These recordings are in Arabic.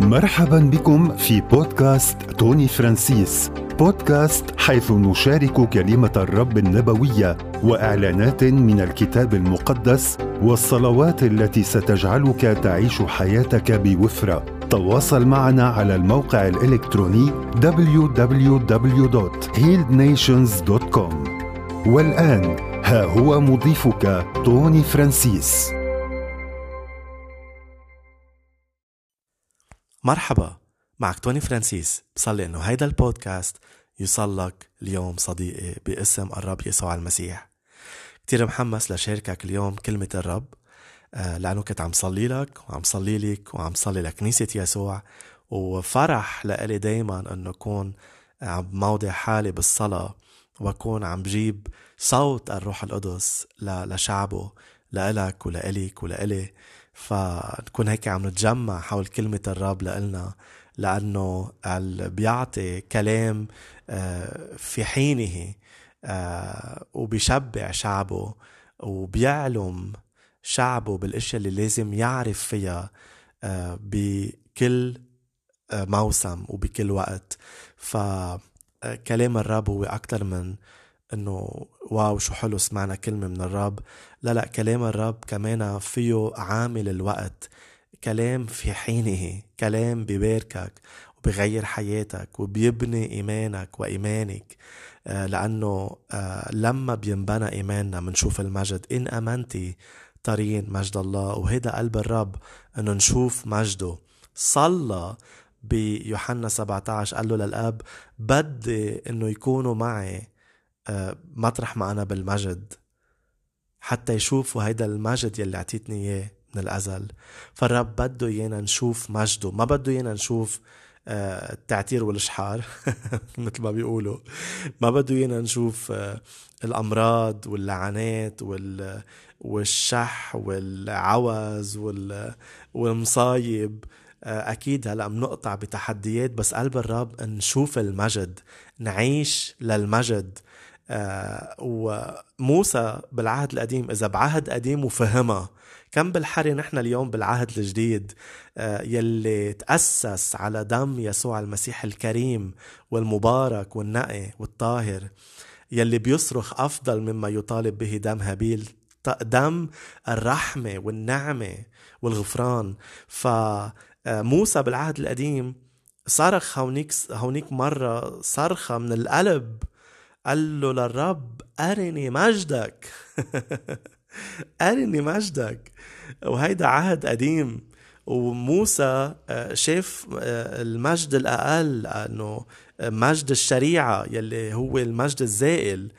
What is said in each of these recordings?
مرحبا بكم في بودكاست توني فرانسيس بودكاست حيث نشارك كلمة الرب النبوية وإعلانات من الكتاب المقدس والصلوات التي ستجعلك تعيش حياتك بوفرة. تواصل معنا على الموقع الإلكتروني www.healednations.com والآن ها هو مضيفك توني فرانسيس. مرحبا معك توني فرانسيس. بصلي إنه هيدا البودكاست يوصلك اليوم صديقي باسم الرب يسوع المسيح. كتير محمس لشاركك اليوم كلمة الرب. آه، لأنه كنت عم صلي لك وعم صلي لك وعم صلي لكنيسة يسوع. وفرح لإلي دايما أنه أكون عم موضع حالي بالصلاة وأكون عم بجيب صوت الروح القدس لشعبه لإلك ولإلك ولإلي. فنكون هيك عم نتجمع حول كلمة الرب لإلنا لأنه بيعطي كلام آه، في حينه آه، وبيشبع شعبه وبيعلم شعبه بالإشياء اللي لازم يعرف فيها آه، بكل موسم وبكل وقت. فكلام الرب هو أكثر من إنه واو شو حلو سمعنا كلمة من الرب لا لا كلام الرب كمان فيه عامل الوقت. كلام في حينه كلام بباركك وبغير حياتك وبيبني إيمانك وإيمانك. آه، لأنه آه، لما بينبنى إيماننا منشوف المجد. إن أمنتي ترين مجد الله. وهيدا قلب الرب أنه نشوف مجده. صلى بيوحنا 17 قال له للأب بدي أنه يكونوا معي. مطرح ما أنا بالمجد حتى يشوفوا هيدا المجد يلي عطيتني إياه من الأزل. فالرب بده إيانا نشوف مجده ما بده إيانا نشوف آه، التعتير والشحار مثل ما بيقولوا. ما بده إيانا نشوف آه، الأمراض واللعنات وال والشح والعوز وال... والمصايب. أكيد هلأ بنقطع بتحديات بس قلب الرب نشوف المجد نعيش للمجد. آه وموسى بالعهد القديم إذا بعهد قديم وفهمها. كم بالحري نحن اليوم بالعهد الجديد آه يلي تأسس على دم يسوع المسيح الكريم والمبارك والنقي والطاهر يلي بيصرخ أفضل مما يطالب به دم هابيل دم الرحمة والنعمة والغفران. فموسى بالعهد القديم صرخ هونيك هونيك مرة صرخة من القلب قال له للرب أرني مجدك. أرني مجدك. وهيدا عهد قديم. وموسى آه، شاف آه، المجد الأقل أنه مجد الشريعة يلي هو المجد الزائل.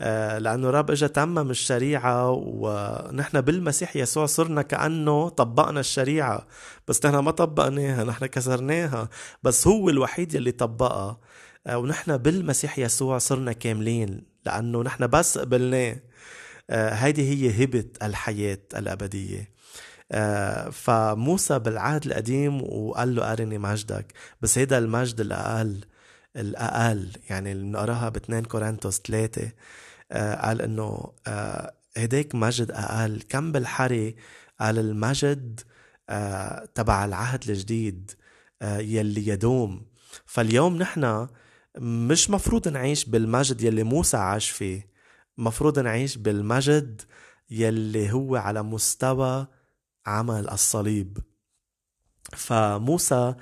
آه، لأنه رب إجا تمم الشريعة ونحن بالمسيح يسوع صرنا كأنه طبقنا الشريعة. بس نحن ما طبقناها نحن كسرناها. بس هو الوحيد يلي طبقها. ونحن بالمسيح يسوع صرنا كاملين لأنه نحن بس قبلناه. آه، هيدي هي هبة الحياة الأبدية. آه، فموسى بالعهد القديم وقال له أرني مجدك بس هيدا المجد الأقل الأقل يعني اللي بنقراها ب 2 كورنثوس 3 قال إنه هداك مجد أقل. كم بالحري قال المجد تبع العهد الجديد يلي يدوم. فاليوم نحن مش مفروض نعيش بالمجد يلي موسى عاش فيه. مفروض نعيش بالمجد يلي هو على مستوى عمل الصليب. فموسى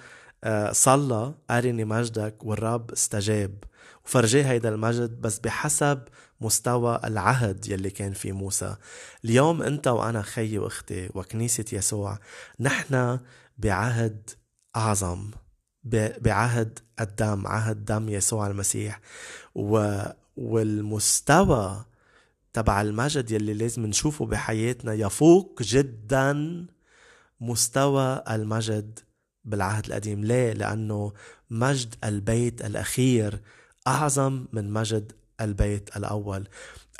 آه، صلى أرني مجدك والرب استجاب. وفرجاه هيدا المجد بس بحسب مستوى العهد يلي كان في موسى. اليوم أنت وأنا خيي وأختي وكنيسة يسوع نحن بعهد أعظم. بعهد الدم عهد دم يسوع المسيح. و والمستوى تبع المجد يلي لازم نشوفه بحياتنا يفوق جدا مستوى المجد بالعهد القديم. ليه؟ لأنه مجد البيت الأخير أعظم من مجد البيت الأول.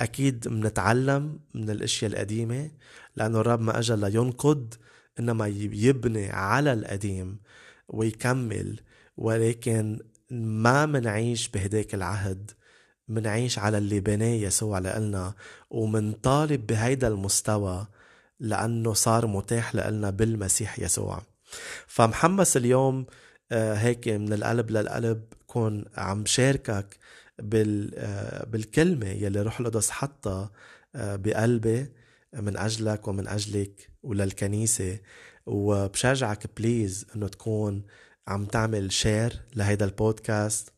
أكيد منتعلم من الأشياء القديمة لأنه الرب ما أجل لينقض إنما يبني على القديم. ويكمل ولكن ما منعيش بهداك العهد. منعيش على اللي بناه يسوع لإلنا ومنطالب بهيدا المستوى لأنه صار متاح لإلنا بالمسيح يسوع. فمحمس اليوم آه، هيك من القلب للقلب كون عم شاركك آه، بالكلمة يلي روح القدس حطها آه، بقلبي من أجلك ومن أجلك وللكنيسة. وبشجعك please إنه تكون عم تعمل share لهيدا البودكاست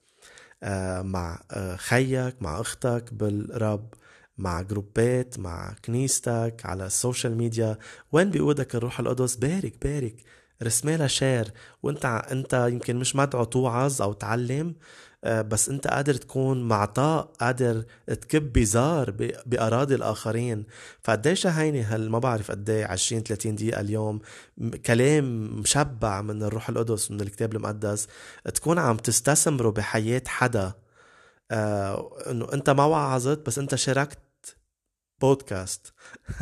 مع خيك مع أختك بالرب مع جروبات مع كنيستك على السوشيال ميديا وين بيقودك الروح القدس؟ بارك بارك رسمالها شير وانت انت يمكن مش مدعو توعظ أو تعلم آه، بس انت قادر تكون معطاء قادر تكب بذار بأراضي الآخرين. فقديش هيني هل ما بعرف قد 20 30 دقيقة اليوم كلام مشبع من الروح القدس من الكتاب المقدس تكون عم تستثمره بحياة حدا. آه إنه أنت ما وعظت بس أنت شاركت بودكاست.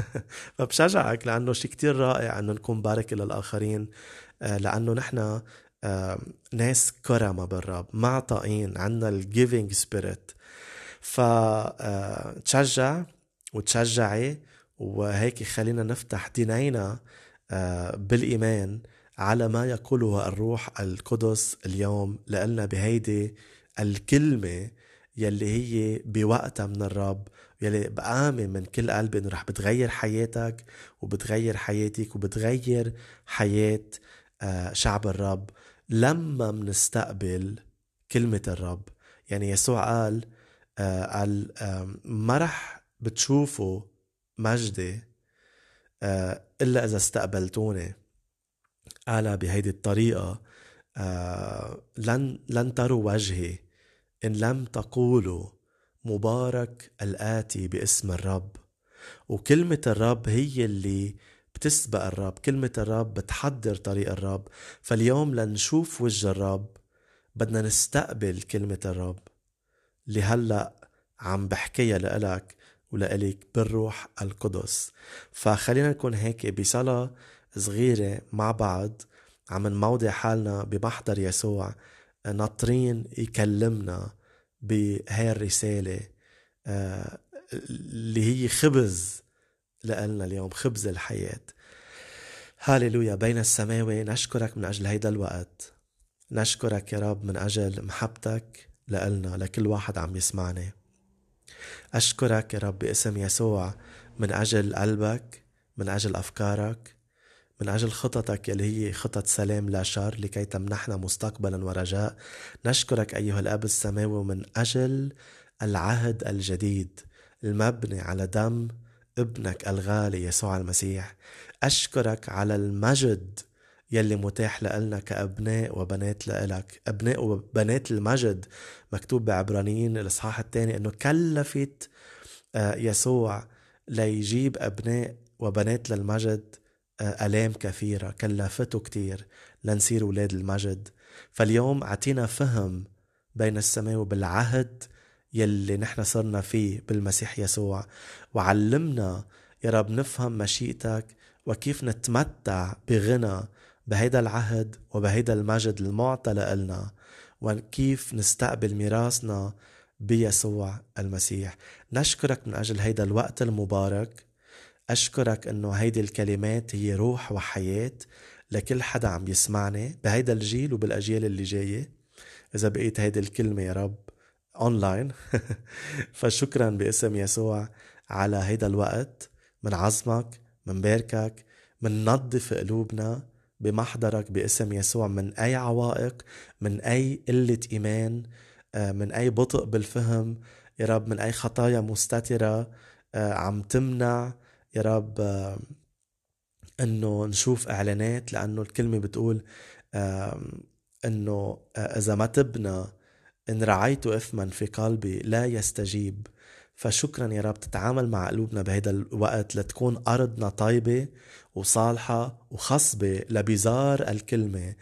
فبشجعك لأنه شيء كتير رائع إنه نكون بركة للاخرين آه، لأنه نحن آه، ناس كرما بالرب معطائين عنا ال giving spirit فتشجع وتشجعي وهيك خلينا نفتح دينينا آه، بالإيمان على ما يقوله الروح القدس اليوم لنا بهيدي الكلمة يلي هي بوقتها من الرب يلي بآمن من كل قلبي إنه رح بتغير حياتك وبتغير حياتك وبتغير حياة آه، شعب الرب. لما منستقبل كلمة الرب يعني يسوع قال آه، قال ما رح بتشوفوا مجدي آه، إلا إذا استقبلتوني. قال بهيدي الطريقة لن لن تروا وجهي إن لم تقولوا مبارك الآتي باسم الرب. وكلمة الرب هي اللي بتسبق الرب كلمة الرب بتحضر طريق الرب فاليوم لنشوف وجه الرب بدنا نستقبل كلمة الرب اللي هلأ عم بحكيها لإلك ولإلك بالروح القدس. فخلينا نكون هيك بصلاة صغيرة مع بعض عم نموضع حالنا بمحضر يسوع ناطرين يكلمنا بهاي الرسالة آه، اللي هي خبز لنا اليوم خبز الحياة. هاليلويا بين السماوي نشكرك من أجل هيدا الوقت. نشكرك يا رب من أجل محبتك لإلنا لكل واحد عم يسمعني أشكرك يا رب باسم يسوع من أجل قلبك من أجل أفكارك من أجل خططك اللي هي خطط سلام لا شر لكي تمنحنا مستقبلا ورجاء. نشكرك أيها الأب السماوي من أجل العهد الجديد المبني على دم ابنك الغالي يسوع المسيح أشكرك على المجد يلي متاح لنا كأبناء وبنات لإلك. أبناء وبنات المجد مكتوب بعبرانيين الإصحاح الثاني أنه كلفت آه، يسوع ليجيب أبناء وبنات للمجد آه، آلام كثيرة. كلفته كتير لنصير ولاد المجد. فاليوم أعطينا فهم بين السماء وبالعهد يلي نحن صرنا فيه بالمسيح يسوع. وعلمنا يا رب نفهم مشيئتك وكيف نتمتع بغنى بهيدا العهد وبهيدا المجد المعطى لنا وكيف نستقبل ميراثنا بيسوع المسيح. نشكرك من أجل هيدا الوقت المبارك. أشكرك أنه هيدي الكلمات هي روح وحياة لكل حدا عم يسمعني بهيدا الجيل وبالأجيال اللي جاية. إذا بقيت هيدي الكلمة يا رب أونلاين فشكرا باسم يسوع على هيدا الوقت من عظمك من باركك من نظف قلوبنا بمحضرك باسم يسوع من أي عوائق من أي قلة إيمان آه، من أي بطء بالفهم. يا رب من أي خطايا مستترة آه، عم تمنع. يا رب إنه نشوف إعلانات لأنه الكلمة بتقول إنه إذا ما تبنى إن رعيت اثما في قلبي لا يستجيب. فشكرا يا رب تتعامل مع قلوبنا بهذا الوقت لتكون أرضنا طيبة وصالحة وخصبة لبزار الكلمة.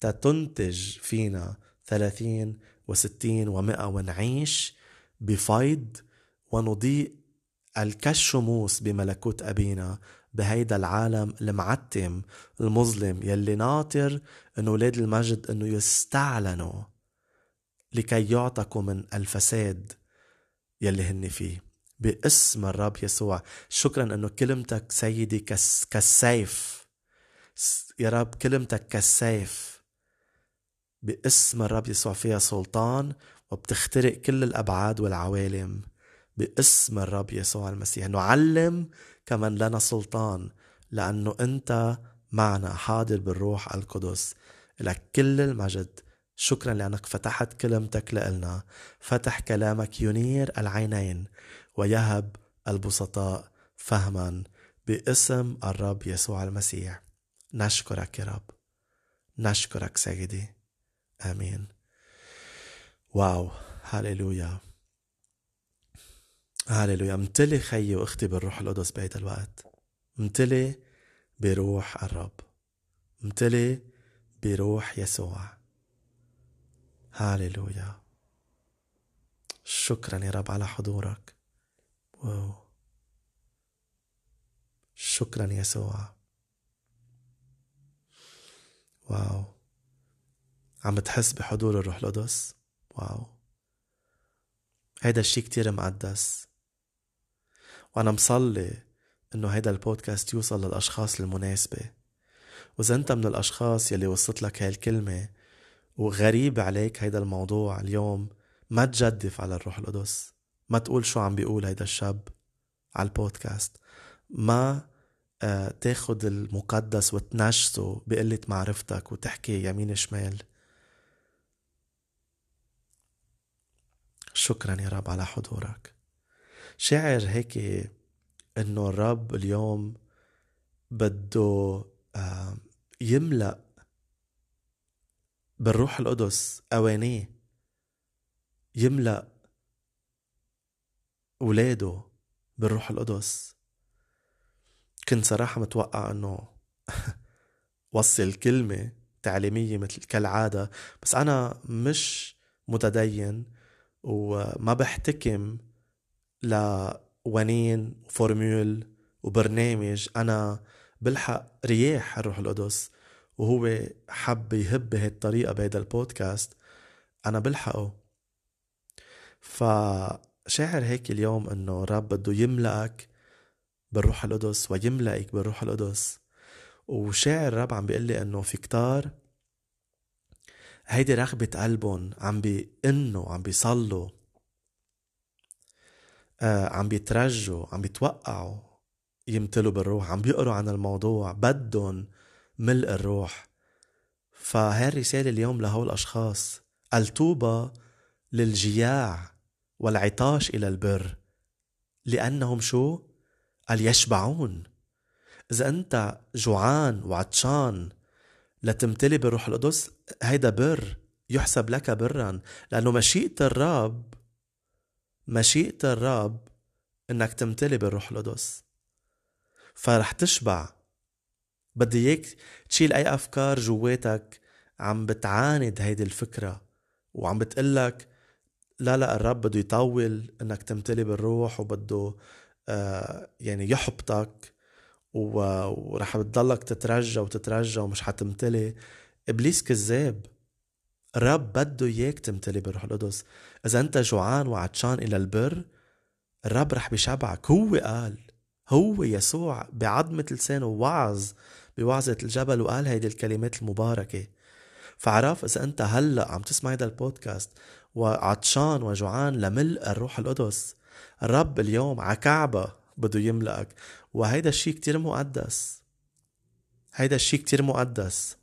تتنتج فينا ثلاثين وستين ومئة ونعيش بفيض ونضيء الكالشموس بملكوت أبينا بهيدا العالم المعتم المظلم يلي ناطر إنه ولاد المجد إنه يستعلنوا لكي يعتقوا من الفساد يلي هن فيه. باسم الرب يسوع. شكرا إنه كلمتك سيدي كالسيف. يا رب كلمتك كالسيف. باسم الرب يسوع فيها سلطان وبتخترق كل الأبعاد والعوالم. باسم الرب يسوع المسيح. نعلم كمن لنا سلطان لأنه أنت معنا حاضر بالروح القدس. لك كل المجد. شكرا لأنك فتحت كلمتك لنا فتح كلامك ينير العينين ويهب البسطاء فهما باسم الرب يسوع المسيح. نشكرك يا رب. نشكرك سيدي. آمين. واو. هاليلويا هاليلويا امتلي خيي واختي بالروح القدس بهيدا الوقت. امتلي بروح الرب. امتلي بروح يسوع. هاليلويا. شكرا يا رب على حضورك. wow. شكرا يسوع واو. عم تحس بحضور الروح القدس؟ wow. هيدا الشي كتير مقدس. وأنا مصلي إنه هيدا البودكاست يوصل للأشخاص المناسبة. وإذا أنت من الأشخاص يلي وصلت لك هاي الكلمة وغريب عليك هيدا الموضوع اليوم ما تجدف على الروح القدس. ما تقول شو عم بيقول هيدا الشاب على البودكاست. ما آه، تاخد المقدس وتنشسه بقلة معرفتك وتحكي يمين شمال. شكرا يا رب على حضورك. شاعر هيك إنه الرب اليوم بده آه، يملأ بالروح القدس أوانيه يملأ ولاده بالروح القدس. كنت صراحة متوقع إنه وصل كلمة تعليمية مثل كالعادة بس أنا مش متدين وما بحتكم لونين وفورميول وبرنامج. أنا بلحق رياح الروح القدس. وهو حب يهب بهي الطريقة بهيدا البودكاست أنا بلحقه. فشاعر هيك اليوم إنه الرب بده يملأك بالروح القدس ويملأك بالروح القدس. وشاعر الرب عم بيقول لي إنه في كتار هيدي رغبة قلبهم عم بيئنوا عم بيصلوا آه عم بيترجوا عم بيتوقعوا يمتلوا بالروح عم بيقروا عن الموضوع بدهم ملء الروح. فهي الرسالة اليوم لهول الأشخاص. التوبة للجياع والعطاش إلى البر. لأنهم شو؟ قال يشبعون. إذا أنت جوعان وعطشان لتمتلي بالروح القدس هيدا بر. يحسب لك برا. لأنه مشيئة الرب مشيئة الرب إنك تمتلي بالروح القدس. فرح تشبع. بدي إياك تشيل أي أفكار جواتك عم بتعاند هيدي الفكرة وعم بتقلك لا لا الرب بده يطول إنك تمتلي بالروح وبده آه يعني يحبطك ورح بتضلك تترجى وتترجى ومش حتمتلي. إبليس كذاب. الرب بده إياك تمتلي بالروح القدس. إذا أنت جوعان وعطشان إلى البر الرب رح بيشبعك. هو قال هو يسوع بعظمة لسانه وعظ بوعظة الجبل وقال هيدي الكلمات المباركة. فعرف إذا أنت هلأ عم تسمع هيدا البودكاست وعطشان وجوعان لملء الروح القدس. الرب اليوم عكعبة بده يملأك. وهيدا الشي كتير مقدس. هيدا الشي كتير مقدس.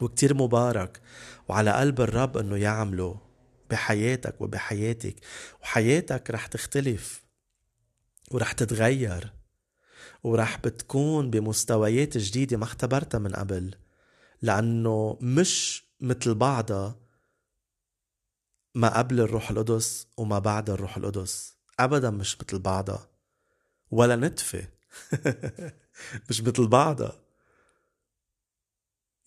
وكتير مبارك. وعلى قلب الرب إنه يعمله. بحياتك وبحياتك. وحياتك رح تختلف. ورح تتغير. ورح بتكون بمستويات جديدة ما اختبرتها من قبل لأنه مش مثل بعضها ما قبل الروح القدس وما بعد الروح القدس. أبدا مش مثل بعضها ولا نتفة. مش مثل بعضها.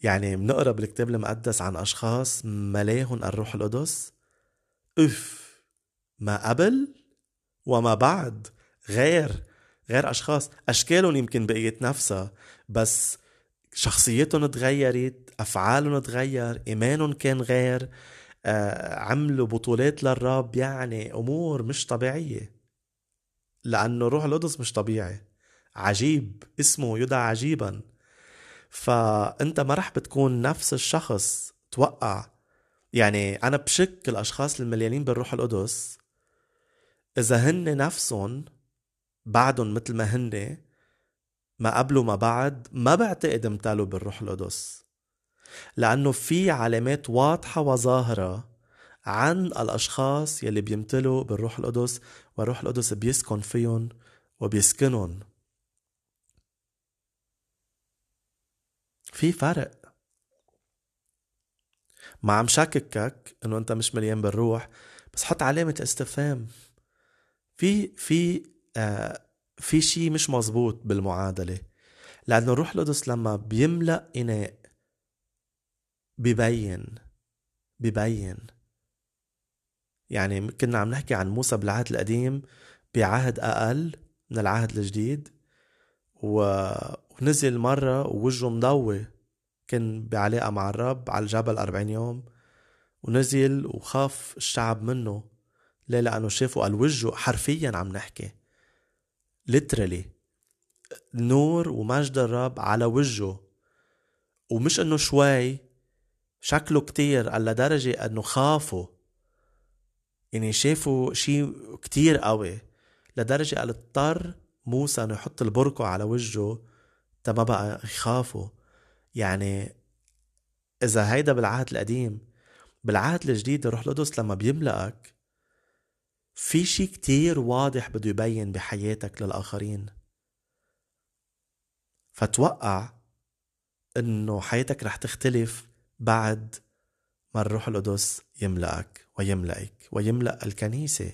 يعني بنقرأ بالكتاب المقدس عن أشخاص ملاهم الروح القدس. اف ما قبل وما بعد غير غير أشخاص. أشكالهم يمكن بقيت نفسها بس شخصيتهم تغيرت أفعالهم تغير إيمانهم كان غير آه، عملوا بطولات للرب يعني أمور مش طبيعية. لأنه روح القدس مش طبيعي. عجيب. اسمه يدعى عجيبا. فأنت ما رح بتكون نفس الشخص. توقع. يعني أنا بشك الأشخاص المليانين بالروح القدس إذا هن نفسهم بعدهم مثل ما هن ما قبل وما بعد ما بعتقد امتلوا بالروح القدس. لأنه في علامات واضحة وظاهرة عن الأشخاص يلي بيمتلوا بالروح القدس والروح القدس بيسكن فيهم وبيسكنهم. في فرق. ما عم شككك إنه أنت مش مليان بالروح بس حط علامة استفهام. في في في شيء مش مزبوط بالمعادلة لأنه الروح القدس لما بيملأ إناء ببين ببين. يعني كنا عم نحكي عن موسى بالعهد القديم بعهد أقل من العهد الجديد ونزل مرة ووجهه مضوي كان بعلاقة مع الرب على الجبل أربعين يوم ونزل وخاف الشعب منه ليه؟ لأنه شافوا الوجه حرفيا عم نحكي. Literally نور ومجد الرب على وجهه. ومش إنه شوي شكله كتير قال لدرجة إنه خافوا. يعني شافوا شيء كتير قوي لدرجة قال اضطر موسى إنه يحط البرقع على وجهه. تا ما بقى يخافوا. يعني إذا هيدا بالعهد القديم بالعهد الجديد الروح القدس لما بيملأك في شي كتير واضح بده يبين بحياتك للآخرين. فتوقع إنه حياتك رح تختلف بعد ما الروح القدس يملأك ويملأك ويملأ الكنيسة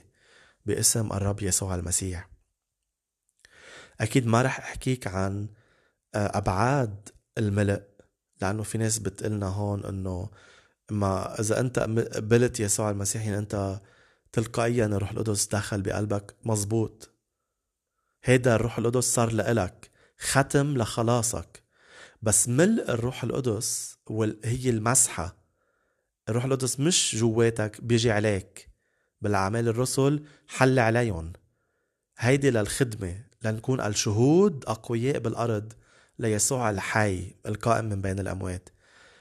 باسم الرب يسوع المسيح. أكيد ما رح أحكيك عن آه، أبعاد الملء لأنه في ناس بتقلنا هون أنه ما إذا أنت قبلت يسوع المسيح يعني أنت تلقائيا الروح القدس دخل بقلبك. مزبوط هيدا الروح القدس صار لإلك ختم لخلاصك. بس ملء الروح القدس هي المسحة. الروح القدس مش جواتك بيجي عليك. بالأعمال الرسل حل عليهم. هيدي للخدمة لنكون الشهود أقوياء بالأرض ليسوع الحي القائم من بين الأموات.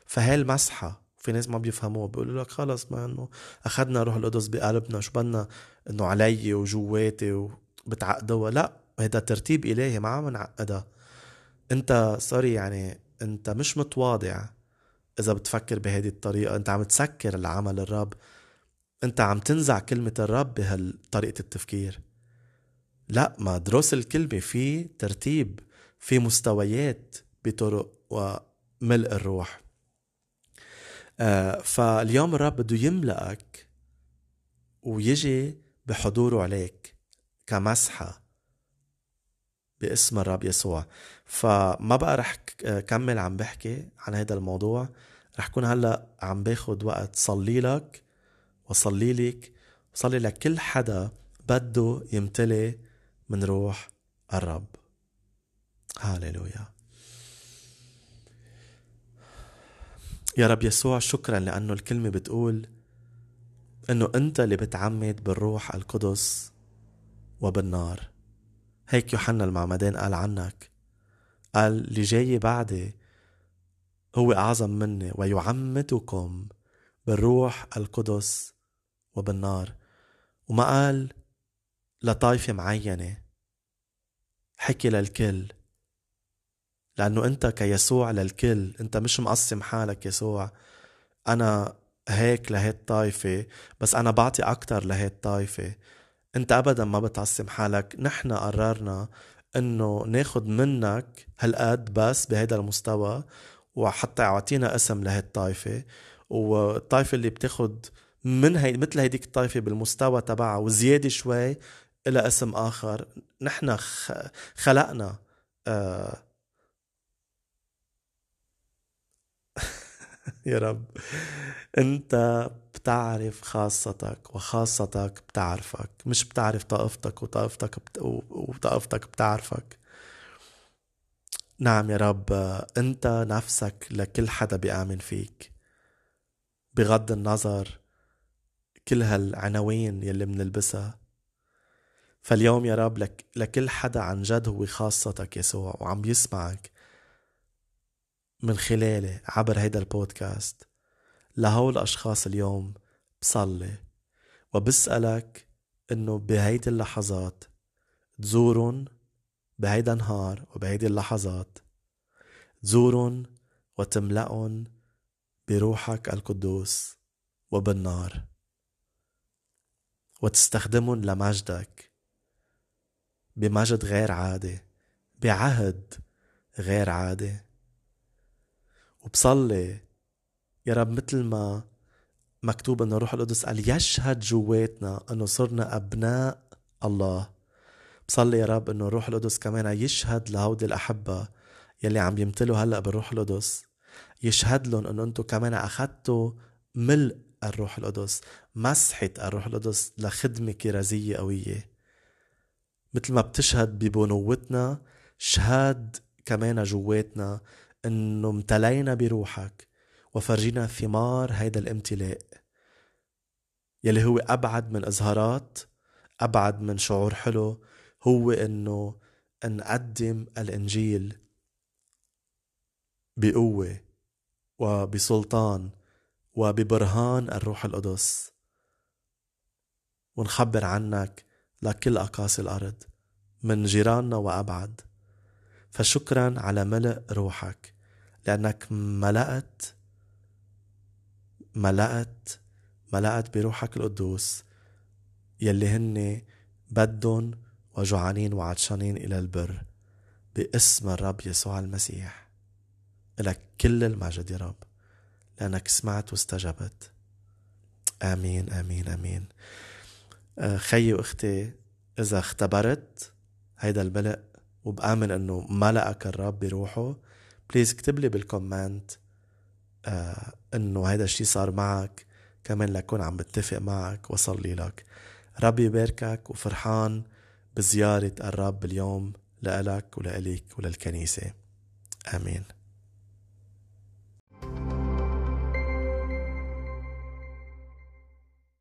فهي المسحة. في ناس ما بيفهموها بيقولوا لك خلص ما إنه أخذنا روح القدس بقلبنا شو بدنا؟ إنه علي وجواتي وبتعقدوها. لا هيدا ترتيب إلهي ما عم نعقدها. أنت سوري يعني أنت مش متواضع إذا بتفكر بهذه الطريقة. أنت عم تسكر العمل الرب. أنت عم تنزع كلمة الرب بهالطريقة التفكير. لا ما دروس الكلمة في ترتيب في مستويات بطرق وملء الروح. آه، فاليوم الرب بده يملأك ويجي بحضوره عليك كمسحة باسم الرب يسوع. فما بقى رح كمل عم بحكي عن هذا الموضوع. رح كون هلا عم باخد وقت صلي لك وصلي لك وصلي لكل حدا بده يمتلي من روح الرب. هاليلويا يا رب يسوع شكرا لأنه الكلمة بتقول أنه أنت اللي بتعمد بالروح القدس وبالنار. هيك يوحنا المعمدان قال عنك. قال اللي جاي بعدي هو أعظم مني ويعمدكم بالروح القدس وبالنار. وما قال لطائفة معينة. حكي للكل. لأنه أنت كيسوع للكل أنت مش مقسم حالك يسوع. أنا هيك لهي الطائفة بس أنا بعطي أكتر لهي الطائفة أنت أبدا ما بتعصم حالك. نحن قررنا إنه ناخد منك هالقد بس بهيدا المستوى وحتى يعطينا اسم لهي الطائفة والطائفة اللي بتاخد من هي مثل هيديك الطائفة بالمستوى تبعها وزيادة شوي إلى اسم آخر. نحن خلقنا آه يا رب. انت بتعرف خاصتك وخاصتك بتعرفك مش بتعرف طائفتك وطائفتك بت... وطائفتك بتعرفك. نعم يا رب انت نفسك لكل حدا بيآمن فيك. بغض النظر كل هالعناوين يلي منلبسها. فاليوم يا رب لك لكل حدا عن جد هو خاصتك يسوع وعم يسمعك. من خلالي عبر هيدا البودكاست لهول الأشخاص اليوم بصلي وبسألك إنه بهيدي اللحظات تزورن بهيدا النهار وبهيدي اللحظات تزورن وتملأن بروحك القدوس وبالنار وتستخدمهم لمجدك بمجد غير عادي بعهد غير عادي. وبصلي يا رب مثل ما مكتوب إنه روح القدس قال يشهد جواتنا إنه صرنا أبناء الله. بصلي يا رب إنه الروح القدس كمان يشهد لهودي الأحبة يلي عم يمتلوا هلأ بالروح القدس. يشهد لهم إنه أنتم كمان أخذتوا ملء الروح القدس مسحة الروح القدس لخدمة كرازية قوية. مثل ما بتشهد ببنوتنا شهاد كمان جواتنا. إنه امتلينا بروحك وفرجينا ثمار هيدا الامتلاء يلي هو أبعد من إظهارات أبعد من شعور حلو هو إنه نقدم الإنجيل بقوة وبسلطان وببرهان الروح القدس. ونخبر عنك لكل أقاصي الأرض من جيراننا وأبعد. فشكرا على ملء روحك لأنك ملأت ملأت ملأت بروحك القدوس يلي هن بدن وجوعانين وعطشانين إلى البر باسم الرب يسوع المسيح. لك كل المجد يا رب لأنك سمعت واستجبت. آمين آمين آمين. آه، خيي وأختي إذا اختبرت هيدا الملء وبآمن إنه ملأك الرب بروحه. please اكتب لي بال comment آه إنه هيدا الشي صار معك. كمان لكون عم بتفق معك وصلي لك. ربي يباركك وفرحان بزيارة الرب اليوم لإلك ولإليك وللكنيسة. آمين.